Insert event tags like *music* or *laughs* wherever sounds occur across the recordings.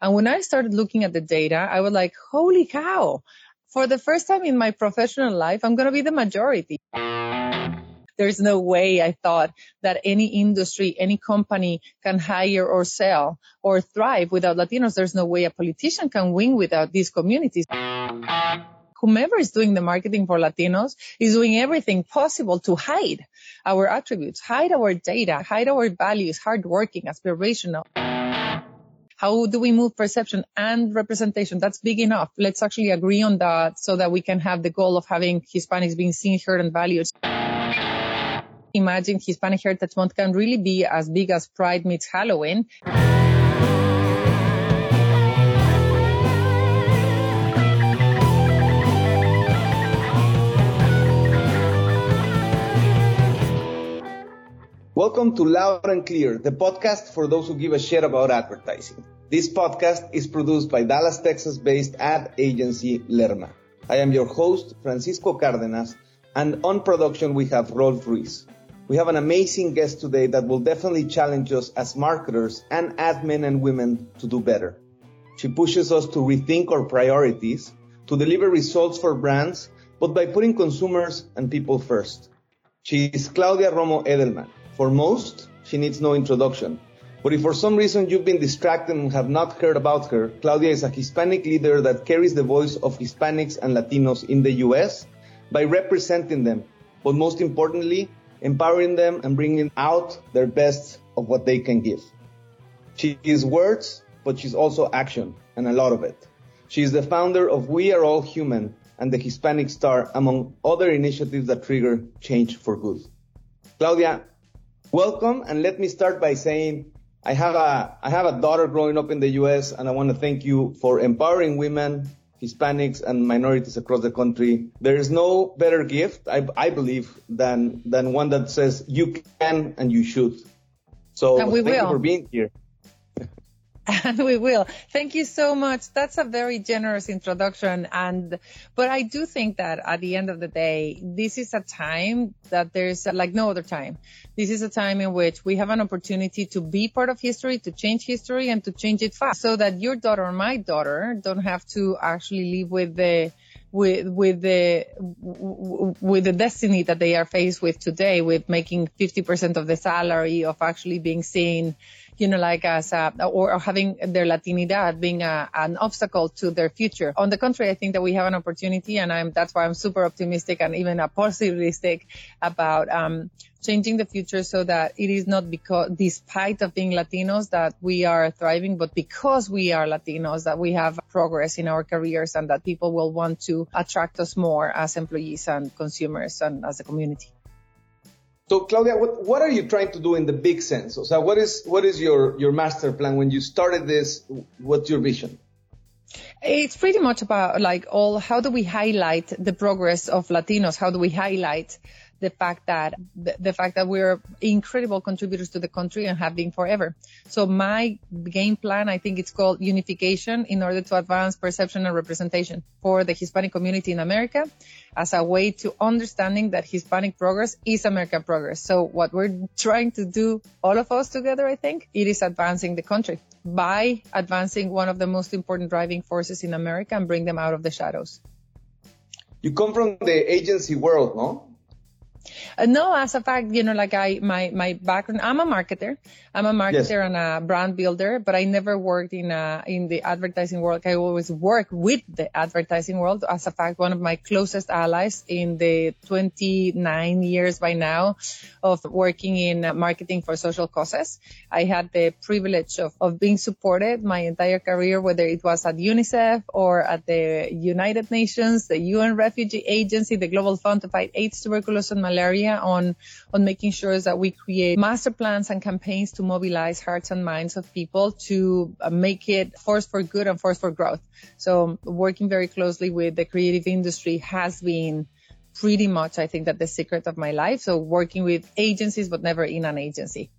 And when I started looking at the data, I was like, holy cow. For the first time in my professional life, I'm going to be the majority. There's no way I thought that any industry, any company can hire or sell or thrive without Latinos. There's no way a politician can win without these communities whomever is doing the marketing for Latinos is doing everything possible to hide our attributes, hide our data, hide our values, hardworking, aspirational. How do we move perception and representation? That's big enough. Let's actually agree on that so that we can have the goal of having Hispanics being seen, heard, and valued. Imagine Hispanic Heritage Month can really be as big as Pride meets Halloween. Welcome to Loud and Clear, the podcast for those who give a shit about advertising. This podcast is produced by Dallas, Texas based ad agency Lerma. I am your host, Francisco Cardenas, and on production we have Rolf Ruiz. We have an amazing guest today that will definitely challenge us as marketers and ad men and women to do better. She pushes us to rethink our priorities, to deliver results for brands, but by putting consumers and people first. She is Claudia Romo Edelman. For most, she needs no introduction. But if for some reason you've been distracted and have not heard about her, Claudia is a Hispanic leader that carries the voice of Hispanics and Latinos in the US by representing them, but most importantly, empowering them and bringing out their best of what they can give. She is words, but she's also action, and a lot of it. She is the founder of We Are All Human and the Hispanic Star, among other initiatives that trigger change for good. Claudia, Welcome, and let me start by saying I have a I have a daughter growing up in the U.S. and I want to thank you for empowering women, Hispanics, and minorities across the country. There is no better gift, I, I believe, than than one that says you can and you should. So and we thank will. you for being here. And *laughs* we will. Thank you so much. That's a very generous introduction. And, but I do think that at the end of the day, this is a time that there's like no other time. This is a time in which we have an opportunity to be part of history, to change history and to change it fast so that your daughter or my daughter don't have to actually live with the, with with the with the destiny that they are faced with today with making 50% of the salary of actually being seen you know, like as a, or, having their Latinidad being a, an obstacle to their future. On the contrary, I think that we have an opportunity and I'm, that's why I'm super optimistic and even a positivistic about, um, changing the future so that it is not because, despite of being Latinos that we are thriving, but because we are Latinos that we have progress in our careers and that people will want to attract us more as employees and consumers and as a community. So Claudia, what, what are you trying to do in the big sense? So what is what is your your master plan when you started this? What's your vision? It's pretty much about like all how do we highlight the progress of Latinos? How do we highlight the fact that the, the, fact that we're incredible contributors to the country and have been forever. So my game plan, I think it's called unification in order to advance perception and representation for the Hispanic community in America as a way to understanding that Hispanic progress is American progress. So what we're trying to do, all of us together, I think, it is advancing the country by advancing one of the most important driving forces in America and bring them out of the shadows. You come from the agency world, no? Uh, no, as a fact, you know, like I, my, my background, I'm a marketer. I'm a marketer yes. and a brand builder, but I never worked in a, in the advertising world. I always work with the advertising world. As a fact, one of my closest allies in the 29 years by now of working in marketing for social causes. I had the privilege of, of being supported my entire career, whether it was at UNICEF or at the United Nations, the UN Refugee Agency, the Global Fund to Fight AIDS, Tuberculosis, and malaria on, on making sure that we create master plans and campaigns to mobilize hearts and minds of people to uh, make it force for good and force for growth. So working very closely with the creative industry has been pretty much, I think that the secret of my life. So working with agencies, but never in an agency.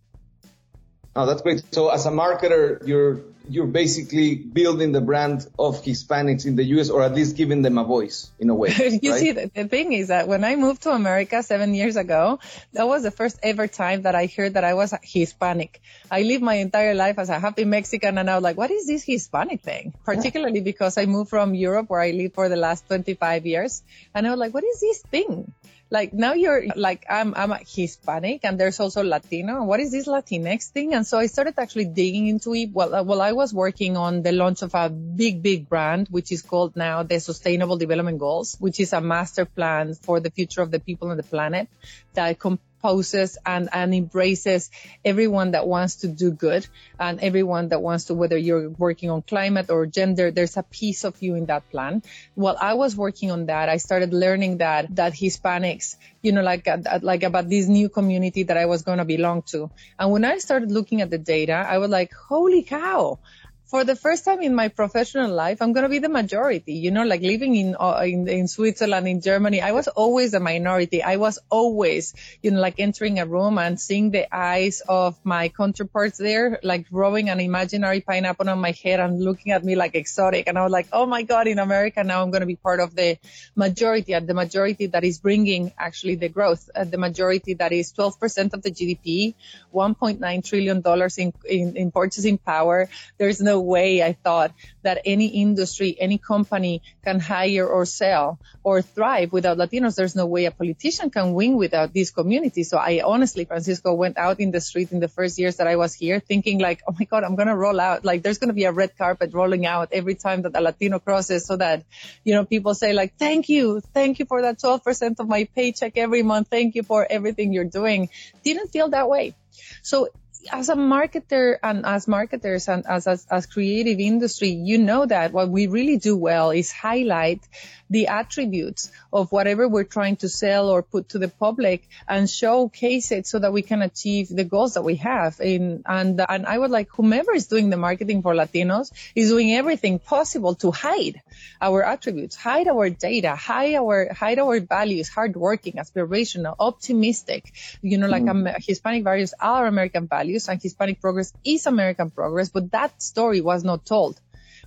Oh, that's great. So as a marketer, you're you're basically building the brand of Hispanics in the U.S. or at least giving them a voice in a way. *laughs* you right? see, the, the thing is that when I moved to America seven years ago, that was the first ever time that I heard that I was Hispanic. I lived my entire life as a happy Mexican and I was like, what is this Hispanic thing? Particularly because I moved from Europe where I lived for the last 25 years. And I was like, what is this thing? Like now you're like I'm I'm a Hispanic and there's also Latino. What is this Latinx thing? And so I started actually digging into it. Well, uh, well, I was working on the launch of a big, big brand, which is called now the Sustainable Development Goals, which is a master plan for the future of the people on the planet that com- poses and, and embraces everyone that wants to do good and everyone that wants to, whether you're working on climate or gender, there's a piece of you in that plan. While I was working on that, I started learning that, that Hispanics, you know, like, like about this new community that I was going to belong to. And when I started looking at the data, I was like, holy cow for the first time in my professional life, I'm going to be the majority. You know, like living in, uh, in, in Switzerland, in Germany, I was always a minority. I was always, you know, like entering a room and seeing the eyes of my counterparts there, like growing an imaginary pineapple on my head and looking at me like exotic. And I was like, oh my God, in America now I'm going to be part of the majority and the majority that is bringing actually the growth, uh, the majority that is 12% of the GDP, 1.9 trillion dollars in, in, in purchasing power. There's no way I thought that any industry, any company can hire or sell or thrive without Latinos. There's no way a politician can win without these communities. So I honestly, Francisco, went out in the street in the first years that I was here thinking like, oh my God, I'm going to roll out. Like there's going to be a red carpet rolling out every time that a Latino crosses so that, you know, people say like, thank you. Thank you for that 12% of my paycheck every month. Thank you for everything you're doing. Didn't feel that way. So as a marketer and as marketers and as, as, as creative industry, you know that what we really do well is highlight the attributes of whatever we're trying to sell or put to the public and showcase it so that we can achieve the goals that we have. In, and, and I would like whomever is doing the marketing for Latinos is doing everything possible to hide our attributes, hide our data, hide our, hide our values, hardworking, aspirational, optimistic, you know, like mm. Hispanic values are American values and Hispanic progress is American progress, but that story was not told.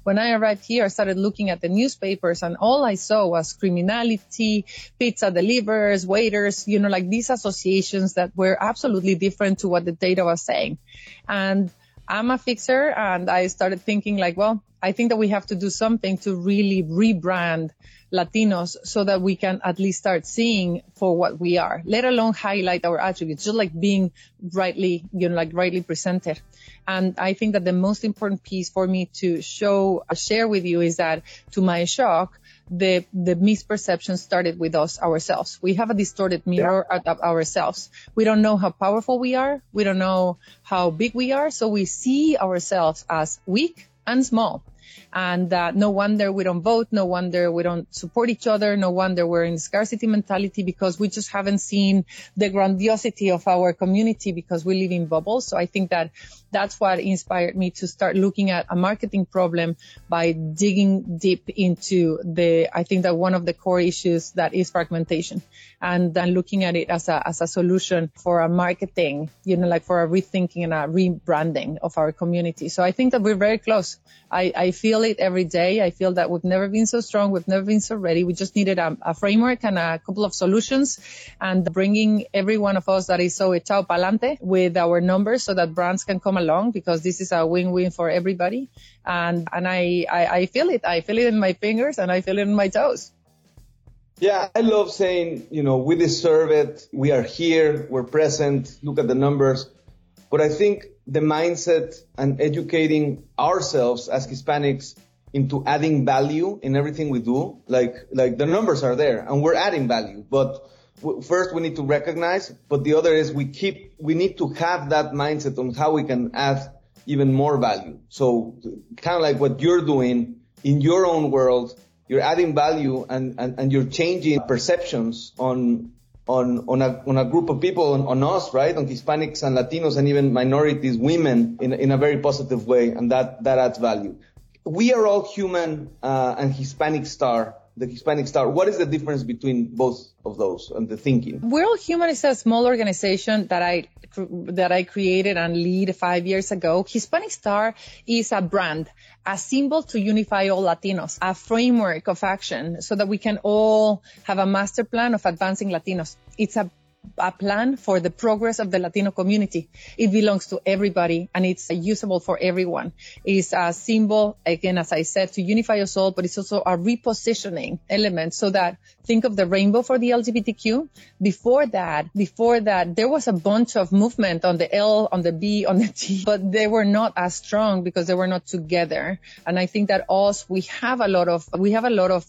When I arrived here, I started looking at the newspapers and all I saw was criminality, pizza deliverers, waiters, you know, like these associations that were absolutely different to what the data was saying. And I'm a fixer and I started thinking like, well, I think that we have to do something to really rebrand Latinos so that we can at least start seeing for what we are, let alone highlight our attributes, just like being rightly, you know, like rightly presented. And I think that the most important piece for me to show, share with you is that to my shock, the, the misperception started with us ourselves. We have a distorted mirror yeah. of ourselves. We don't know how powerful we are. We don't know how big we are. So we see ourselves as weak and small. And uh, no wonder we don't vote. No wonder we don't support each other. No wonder we're in scarcity mentality because we just haven't seen the grandiosity of our community because we live in bubbles. So I think that that's what inspired me to start looking at a marketing problem by digging deep into the, I think that one of the core issues that is fragmentation and then looking at it as a, as a solution for a marketing, you know, like for a rethinking and a rebranding of our community. So I think that we're very close. I, I feel it every day. I feel that we've never been so strong. We've never been so ready. We just needed a, a framework and a couple of solutions and bringing every one of us that is so echao palante with our numbers so that brands can come along because this is a win-win for everybody. And, and I, I, I feel it. I feel it in my fingers and I feel it in my toes. Yeah, I love saying, you know, we deserve it. We are here. We're present. Look at the numbers. But I think the mindset and educating ourselves as Hispanics into adding value in everything we do. Like, like the numbers are there and we're adding value, but first we need to recognize, but the other is we keep, we need to have that mindset on how we can add even more value. So kind of like what you're doing in your own world, you're adding value and, and, and you're changing perceptions on, on, on a, on a group of people, on, on us, right? On Hispanics and Latinos and even minorities, women in, in a very positive way. And that, that adds value we are all human uh, and Hispanic Star the Hispanic Star. What is the difference between both of those and the thinking? All Human is a small organization that I that I created and lead five years ago. Hispanic Star is a brand, a symbol to unify all Latinos, a framework of action so that we can all have a master plan of advancing Latinos. It's a a plan for the progress of the Latino community. It belongs to everybody and it's usable for everyone. It's a symbol, again, as I said, to unify us all, but it's also a repositioning element so that think of the rainbow for the LGBTQ. Before that, before that, there was a bunch of movement on the L, on the B, on the *laughs* T, but they were not as strong because they were not together. And I think that us, we have a lot of, we have a lot of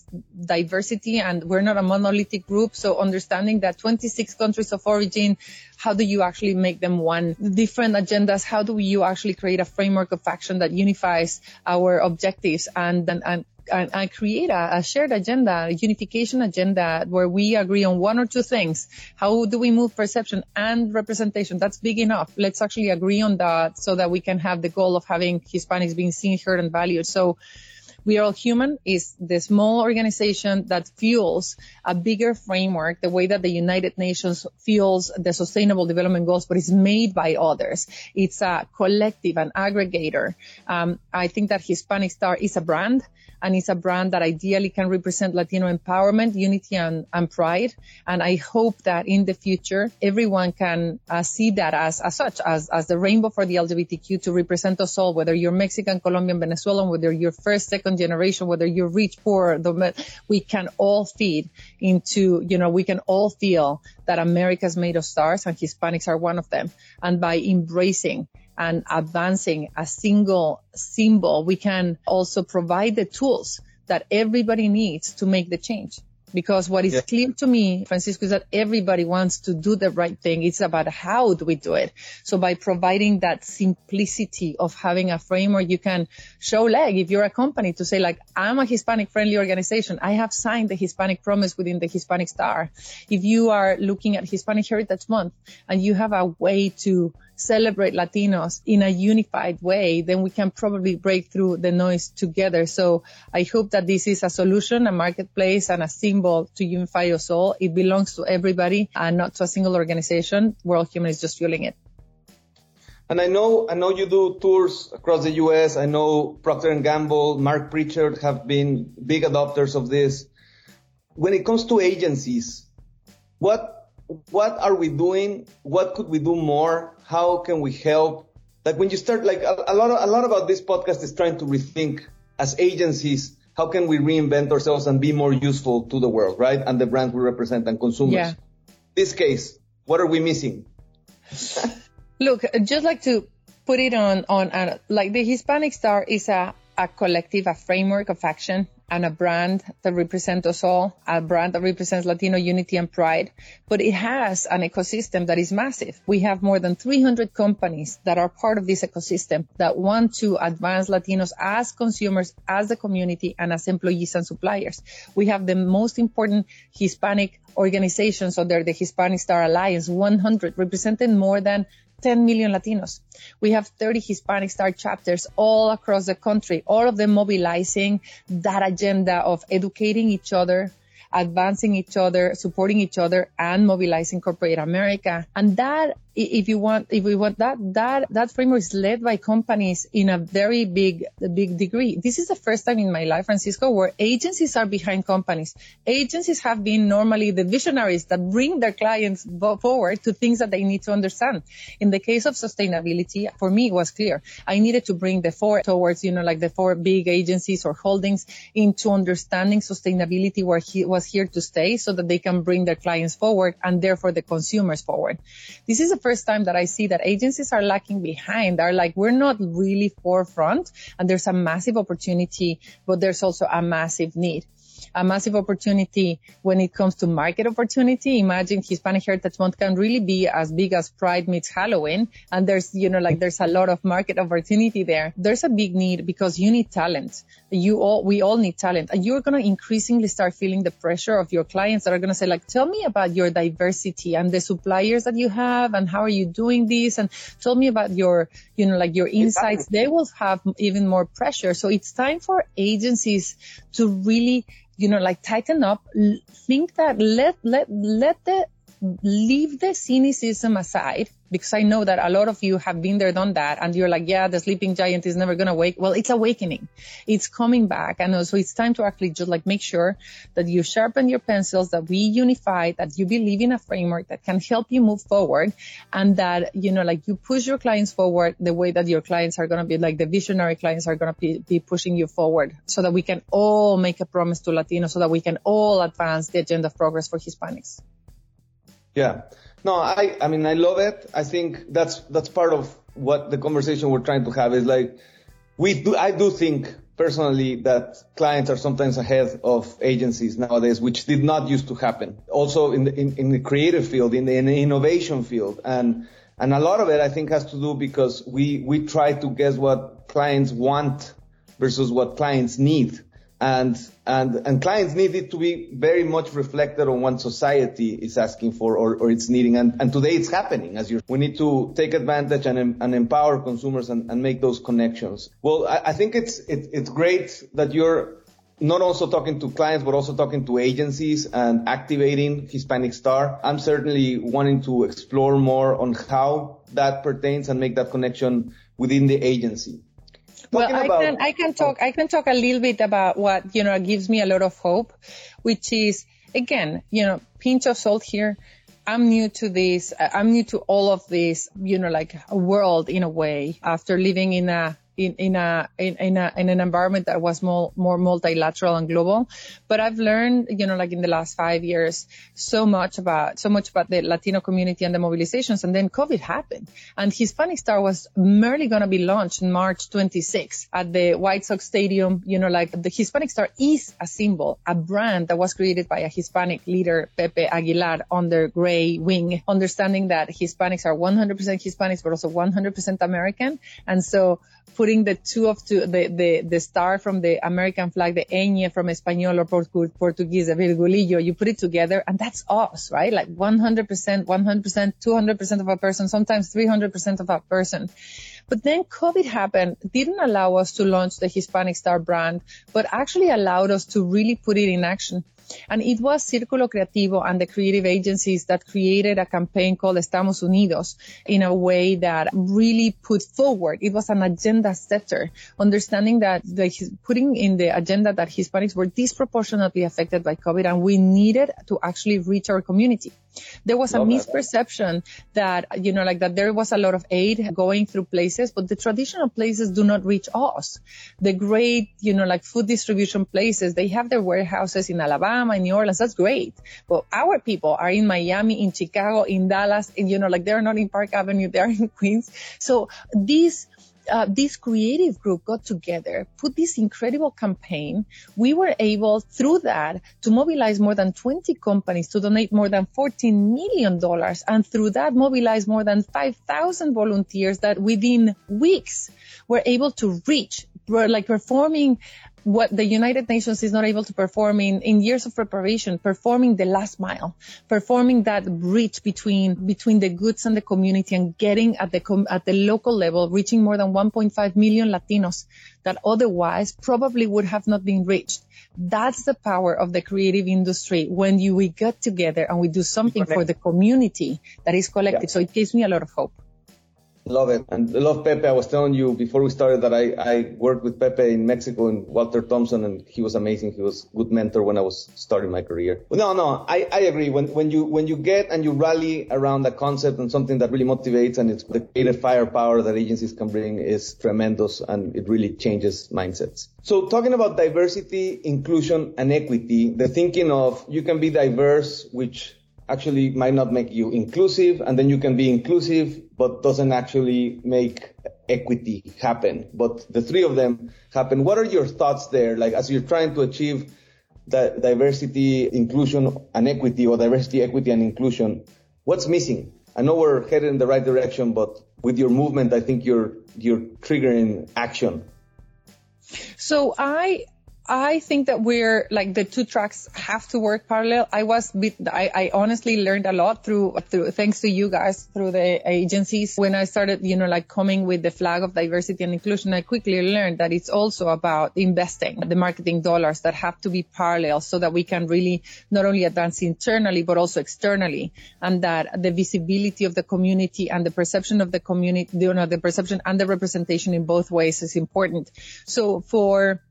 diversity and we're not a monolithic group. So understanding that 26 countries of origin, how do you actually make them one? Different agendas, how do you actually create a framework of action that unifies our objectives and, and, and and, create a, a, shared agenda, a unification agenda where we agree on one or two things. How do we move perception and representation? That's big enough. Let's actually agree on that so that we can have the goal of having Hispanics being seen, heard, and valued. So we Are All Human is the small organization that fuels a bigger framework, the way that the United Nations fuels the Sustainable Development Goals, but it's made by others. It's a collective, an aggregator. Um, I think that Hispanic Star is a brand and it's a brand that ideally can represent Latino empowerment, unity, and, and pride. And I hope that in the future, everyone can uh, see that as, as such, as, as the rainbow for the LGBTQ to represent us all, whether you're Mexican, Colombian, Venezuelan, whether you're first, second generation, whether you're rich, poor, we can all feed into, you know, we can all feel that America's made of stars and Hispanics are one of them. And by embracing and advancing a single symbol, we can also provide the tools that everybody needs to make the change. Because what is yeah. clear to me, Francisco, is that everybody wants to do the right thing. It's about how do we do it. So by providing that simplicity of having a framework, you can show leg if you're a company to say like, I'm a Hispanic friendly organization. I have signed the Hispanic promise within the Hispanic star. If you are looking at Hispanic Heritage Month and you have a way to celebrate Latinos in a unified way, then we can probably break through the noise together. So I hope that this is a solution, a marketplace and a symbol to unify us all. It belongs to everybody and not to a single organization. All Human is just fueling it. And I know, I know you do tours across the U.S. I know Procter and Gamble, Marc Pritchard have been big adopters of this. When it comes to agencies, what what are we doing? What could we do more? How can we help? Like when you start, like a, a lot, of, a lot about this podcast is trying to rethink as agencies, how can we reinvent ourselves and be more useful to the world, right? And the brands we represent and consumers. Yeah. This case, what are we missing? *laughs* Look, just like to put it on, on, uh, like the Hispanic Star is a, a collective, a framework of action and a brand that represents us all, a brand that represents Latino unity and pride, but it has an ecosystem that is massive. We have more than 300 companies that are part of this ecosystem that want to advance Latinos as consumers, as the community, and as employees and suppliers. We have the most important Hispanic organizations under the Hispanic Star Alliance, 100, representing more than 10 million Latinos. We have 30 Hispanic Star chapters all across the country, all of them mobilizing that agenda of educating each other, advancing each other, supporting each other, and mobilizing corporate America. And that if you want, if we want that, that, that framework is led by companies in a very big, big degree. This is the first time in my life, Francisco, where agencies are behind companies. Agencies have been normally the visionaries that bring their clients forward to things that they need to understand. In the case of sustainability, for me, it was clear. I needed to bring the four towards, you know, like the four big agencies or holdings into understanding sustainability where he was here to stay so that they can bring their clients forward and therefore the consumers forward. This is a first time that I see that agencies are lacking behind, are like, we're not really forefront and there's a massive opportunity, but there's also a massive need a massive opportunity when it comes to market opportunity. Imagine Hispanic Heritage Month can really be as big as Pride meets Halloween. And there's, you know, like there's a lot of market opportunity there. There's a big need because you need talent. You all, we all need talent and you're going to increasingly start feeling the pressure of your clients that are going to say like, tell me about your diversity and the suppliers that you have and how are you doing this? And tell me about your, you know, like your insights. They will have even more pressure. So it's time for agencies to really you know, like tighten up, think that let, let, let the, leave the cynicism aside because I know that a lot of you have been there, done that, and you're like, yeah, the sleeping giant is never gonna wake. Well, it's awakening. It's coming back. And so it's time to actually just like make sure that you sharpen your pencils, that we unify, that you believe in a framework that can help you move forward and that, you know, like you push your clients forward the way that your clients are gonna be like the visionary clients are gonna be, be pushing you forward so that we can all make a promise to Latinos so that we can all advance the agenda of progress for Hispanics. Yeah. No, I, I mean, I love it. I think that's, that's part of what the conversation we're trying to have is like, we do, I do think personally that clients are sometimes ahead of agencies nowadays, which did not used to happen. Also in the, in, in the creative field, in the, in the innovation field. And, and a lot of it I think has to do because we, we try to guess what clients want versus what clients need and and and clients need it to be very much reflected on what society is asking for or, or it's needing. And, and today it's happening as you we need to take advantage and, and empower consumers and, and make those connections. Well I, I think it's it, it's great that you're not also talking to clients, but also talking to agencies and activating Hispanic Star. I'm certainly wanting to explore more on how that pertains and make that connection within the agency well, I can I can talk I can talk a little bit about what you know gives me a lot of hope, which is again you know pinch of salt here. I'm new to this. I'm new to all of this, you know, like a world in a way after living in a in, in a in, in, a in an environment that was more more multilateral and global. But I've learned, you know, like in the last five years, so much about so much about the Latino community and the mobilizations. And then COVID happened, and Hispanic Star was merely going to be launched in March 26 at the White Sox Stadium. You know, like the Hispanic Star is a symbol, a brand that was created by a Hispanic leader, Pepe Aguilar, under Gray Wing, understanding that Hispanics are 100% Hispanics, but also 100% American, and so putting the two of two, the, the, the star from the American flag, the ñ from Espanol or Portuguese, the virgulillo, you put it together and that's us, right? Like 100%, 100%, 200% of a person, sometimes 300% of a person. But then COVID happened, didn't allow us to launch the Hispanic Star brand, but actually allowed us to really put it in action. And it was Círculo Creativo and the creative agencies that created a campaign called Estamos Unidos in a way that really put forward. It was an agenda setter, understanding that the, putting in the agenda that Hispanics were disproportionately affected by COVID and we needed to actually reach our community. There was a misperception that, you know, like that there was a lot of aid going through places, but the traditional places do not reach us. The great, you know, like food distribution places, they have their warehouses in Alabama, in New Orleans. That's great. But our people are in Miami, in Chicago, in Dallas, and, you know, like they're not in Park Avenue, they're in Queens. So these uh, this creative group got together, put this incredible campaign. We were able through that to mobilize more than 20 companies to donate more than 14 million dollars and through that mobilize more than 5,000 volunteers that within weeks were able to reach were like performing what the United Nations is not able to perform in, in years of preparation, performing the last mile, performing that bridge between, between the goods and the community and getting at the, at the local level, reaching more than 1.5 million Latinos that otherwise probably would have not been reached. That's the power of the creative industry when you, we get together and we do something for the community that is collective. Yeah. So it gives me a lot of hope. Love it. And I love Pepe. I was telling you before we started that I, I worked with Pepe in Mexico and Walter Thompson and he was amazing. He was a good mentor when I was starting my career. No, no, I, I agree. When, when you, when you get and you rally around a concept and something that really motivates and it's the creative firepower that agencies can bring is tremendous and it really changes mindsets. So talking about diversity, inclusion and equity, the thinking of you can be diverse, which actually might not make you inclusive and then you can be inclusive but doesn't actually make equity happen. But the three of them happen. What are your thoughts there? Like as you're trying to achieve that diversity inclusion and equity or diversity equity and inclusion what's missing? I know we're headed in the right direction but with your movement i think you're you're triggering action. So i I think that we're like the two tracks have to work parallel. I was I, I honestly learned a lot through, through, thanks to you guys through the agencies. When I started, you know, like coming with the flag of diversity and inclusion, I quickly learned that it's also about investing the marketing dollars that have to be parallel so that we can really not only advance internally, but also externally. And that the visibility of the community and the perception of the community, you know, the perception and the representation in both ways is important. So for,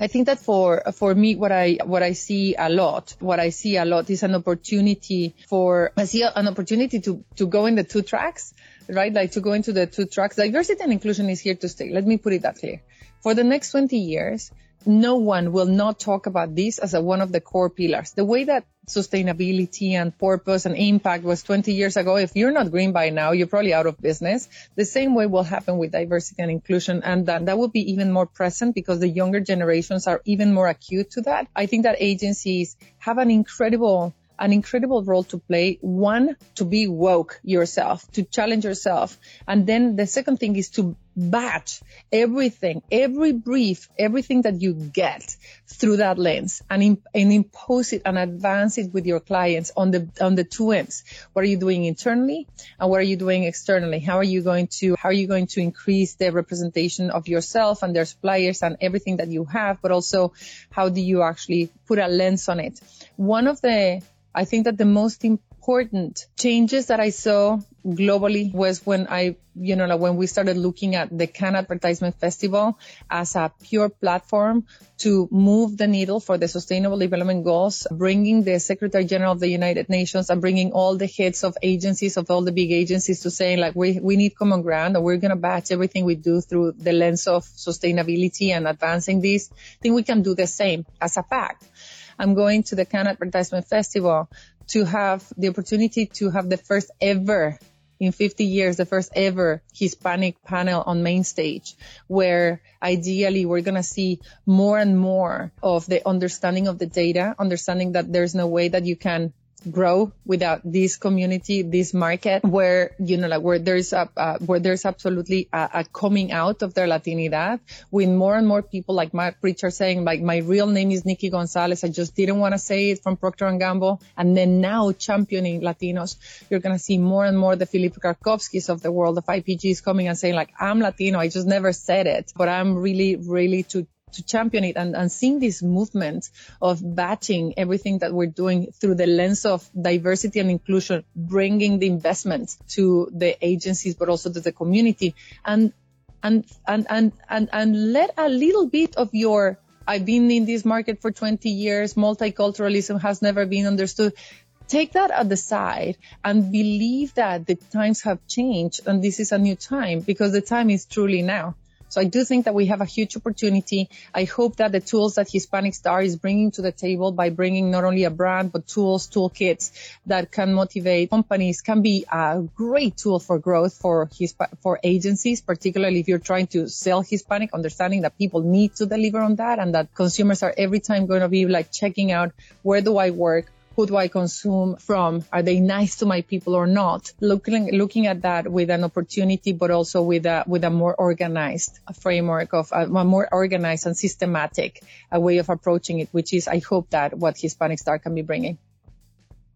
I think that for for me, what I what I see a lot, what I see a lot is an opportunity for I see an opportunity to to go in the two tracks, right? Like to go into the two tracks. Diversity and inclusion is here to stay. Let me put it that clear. For the next 20 years, no one will not talk about this as a, one of the core pillars. The way that sustainability and purpose and impact was 20 years ago. If you're not green by now, you're probably out of business. The same way will happen with diversity and inclusion. And that, that will be even more present because the younger generations are even more acute to that. I think that agencies have an incredible an incredible role to play. One, to be woke yourself, to challenge yourself. And then the second thing is to batch everything, every brief, everything that you get through that lens and, in, and impose it and advance it with your clients on the, on the two ends. What are you doing internally and what are you doing externally? How are you going to, how are you going to increase the representation of yourself and their suppliers and everything that you have, but also how do you actually put a lens on it? One of the I think that the most important changes that I saw globally was when I, you know, when we started looking at the Cannes Advertisement Festival as a pure platform to move the needle for the Sustainable Development Goals, bringing the Secretary General of the United Nations and bringing all the heads of agencies, of all the big agencies to saying like, we, we need common ground and we're to batch everything we do through the lens of sustainability and advancing this. I think we can do the same as a fact. I'm going to the Cannes Advertisement Festival to have the opportunity to have the first ever in 50 years, the first ever Hispanic panel on main stage, where ideally we're going to see more and more of the understanding of the data, understanding that there's no way that you can grow without this community, this market where, you know, like where there's a, uh, where there's absolutely a, a, coming out of their Latinidad with more and more people like my preacher saying, like, my real name is Nikki Gonzalez. I just didn't want to say it from Procter and Gamble. And then now championing Latinos, you're going to see more and more the Philippe Krakowskys of the world, of IPGs coming and saying like, I'm Latino. I just never said it, but I'm really, really to to champion it and, and seeing this movement of batching everything that we're doing through the lens of diversity and inclusion, bringing the investment to the agencies, but also to the community and, and, and, and, and, and let a little bit of your I've been in this market for 20 years. Multiculturalism has never been understood take that at the side and believe that the times have changed and this is a new time because the time is truly now. So I do think that we have a huge opportunity. I hope that the tools that Hispanic Star is bringing to the table by bringing not only a brand, but tools, toolkits that can motivate companies can be a great tool for growth for Hisp- for agencies, particularly if you're trying to sell Hispanic, understanding that people need to deliver on that and that consumers are every time going to be like checking out where do I work? Who do I consume from? Are they nice to my people or not? Looking, looking at that with an opportunity, but also with a, with a more organized framework of a, a more organized and systematic a way of approaching it, which is, I hope that what Hispanic Star can be bringing.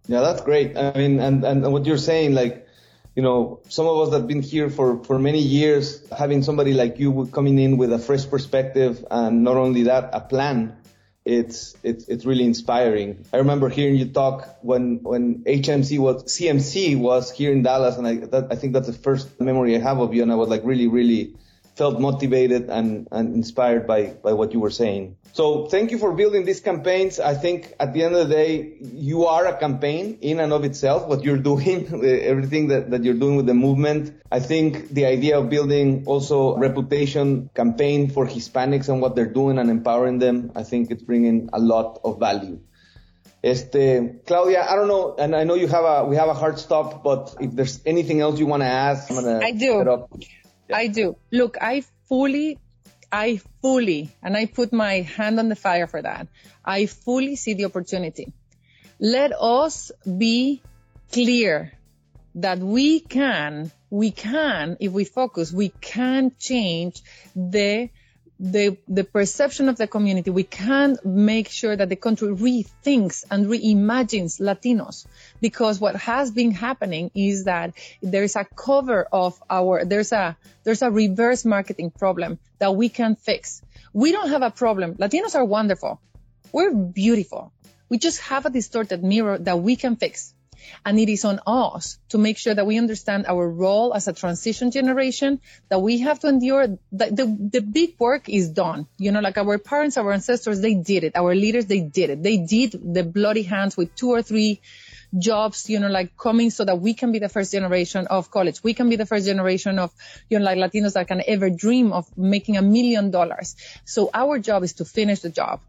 Yeah, that's great. I mean, and, and what you're saying, like, you know, some of us that have been here for, for many years, having somebody like you coming in with a fresh perspective and not only that, a plan it's it's it's really inspiring. I remember hearing you talk when when HMC was CMC was here in Dallas, and I that, I think that's the first memory I have of you, and I was like really really felt motivated and, and inspired by, by what you were saying. So thank you for building these campaigns. I think at the end of the day, you are a campaign in and of itself, what you're *laughs* doing, everything that, that you're doing with the movement. I think the idea of building also reputation campaign for Hispanics and what they're doing and empowering them, I think it's bringing a lot of value. Este, Claudia, I don't know, and I know you have a, we have a hard stop, but if there's anything else you want to ask, I'm gonna I do. I do. Look, I fully, I fully, and I put my hand on the fire for that. I fully see the opportunity. Let us be clear that we can, we can, if we focus, we can change the the, the perception of the community. We can make sure that the country rethinks and reimagines Latinos because what has been happening is that there's a cover of our, there's a, there's a reverse marketing problem that we can fix. We don't have a problem. Latinos are wonderful. We're beautiful. We just have a distorted mirror that we can fix. And it is on us to make sure that we understand our role as a transition generation, that we have to endure. The, the, the big work is done. You know, like our parents, our ancestors, they did it. Our leaders, they did it. They did the bloody hands with two or three jobs, you know, like coming so that we can be the first generation of college. We can be the first generation of, you know, like Latinos that can ever dream of making a million dollars. So our job is to finish the job.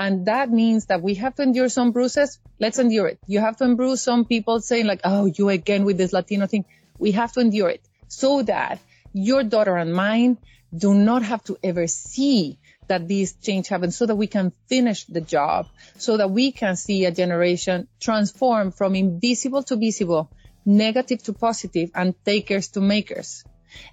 And that means that we have to endure some bruises. Let's endure it. You have to endure some people saying like, oh, you again with this Latino thing. We have to endure it so that your daughter and mine do not have to ever see that this change happens so that we can finish the job, so that we can see a generation transform from invisible to visible, negative to positive, and takers to makers.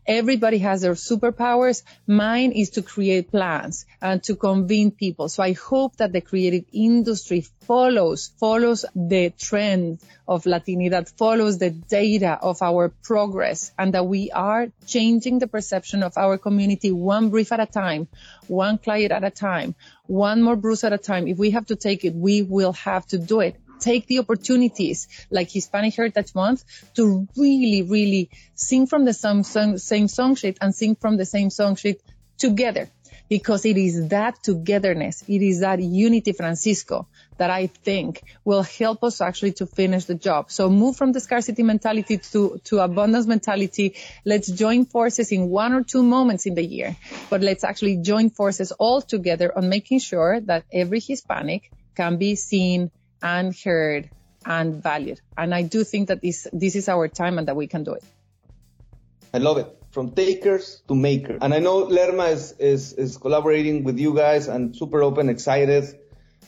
Everybody has their superpowers. Mine is to create plans and to convene people. So I hope that the creative industry follows, follows the trend of Latinidad, follows the data of our progress and that we are changing the perception of our community one brief at a time, one client at a time, one more bruise at a time. If we have to take it, we will have to do it take the opportunities like Hispanic Heritage Month to really, really sing from the same song, same song sheet and sing from the same song sheet together. Because it is that togetherness, it is that unity, Francisco, that I think will help us actually to finish the job. So move from the scarcity mentality to, to abundance mentality. Let's join forces in one or two moments in the year, but let's actually join forces all together on making sure that every Hispanic can be seen, and heard and valued. And I do think that this this is our time and that we can do it. I love it. From takers to makers. And I know Lerma is, is, is collaborating with you guys and super open, excited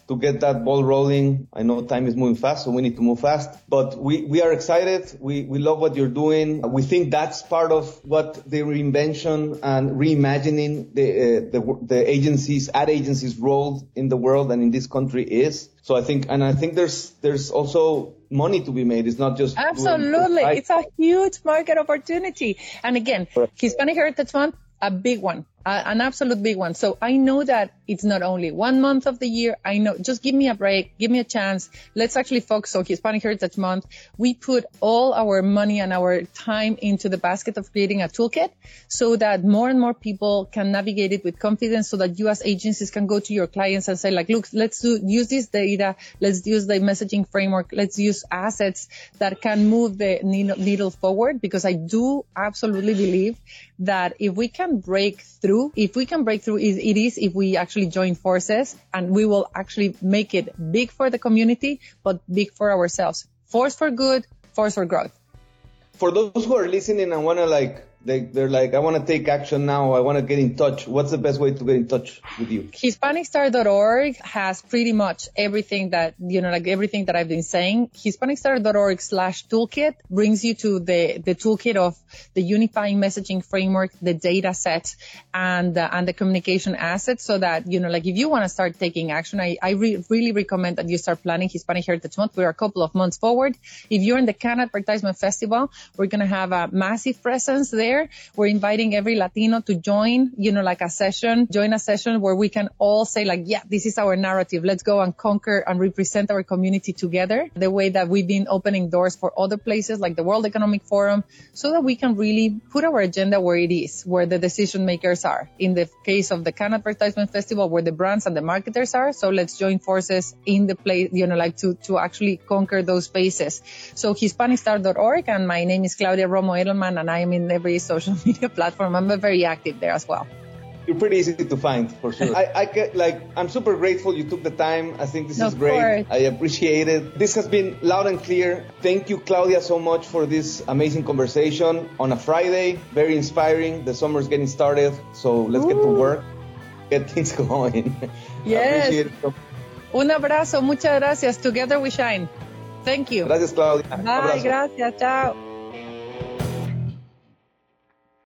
to get that ball rolling. I know time is moving fast, so we need to move fast, but we, we are excited. We, we love what you're doing. We think that's part of what the reinvention and reimagining the, uh, the, the agencies, ad agencies role in the world and in this country is. So I think, and I think there's, there's also money to be made. It's not just absolutely. It's a huge market opportunity. And again, Hispanic Heritage Month, a big one an absolute big one. So I know that it's not only one month of the year. I know, just give me a break, give me a chance. Let's actually focus on Hispanic Heritage Month. We put all our money and our time into the basket of creating a toolkit so that more and more people can navigate it with confidence so that as agencies can go to your clients and say like, look, let's do, use this data. Let's use the messaging framework. Let's use assets that can move the needle forward because I do absolutely believe that if we can break through If we can break through, it is if we actually join forces and we will actually make it big for the community, but big for ourselves. Force for good, force for growth. For those who are listening and want to like they, they're like, I want to take action now. I want to get in touch. What's the best way to get in touch with you? HispanicStar.org has pretty much everything that, you know, like everything that I've been saying. HispanicStar.org slash toolkit brings you to the, the toolkit of the unifying messaging framework, the data set and, uh, and the communication assets so that, you know, like if you want to start taking action, I, I re- really recommend that you start planning Hispanic Heritage Month. We're a couple of months forward. If you're in the Cannes Advertisement Festival, we're going to have a massive presence there there. We're inviting every Latino to join, you know, like a session, join a session where we can all say like, yeah, this is our narrative. Let's go and conquer and represent our community together the way that we've been opening doors for other places like the World Economic Forum so that we can really put our agenda where it is, where the decision makers are. In the case of the Cannes Advertisement Festival, where the brands and the marketers are. So let's join forces in the place, you know, like to, to actually conquer those spaces. So HispanicStar.org and my name is Claudia Romo Edelman and I am in every social *laughs* media platform. I'm very active there as well. You're pretty easy to find for sure. I, I get like I'm super grateful you took the time. I think this of is great. Course. I appreciate it. This has been loud and clear. Thank you, Claudia, so much for this amazing conversation on a Friday. Very inspiring. The summer's getting started, so let's Ooh. get to work, get things *laughs* going. Yes. Un abrazo. Muchas gracias. Together we shine. Thank you. Gracias, Claudia. Bye. Gracias. Chao.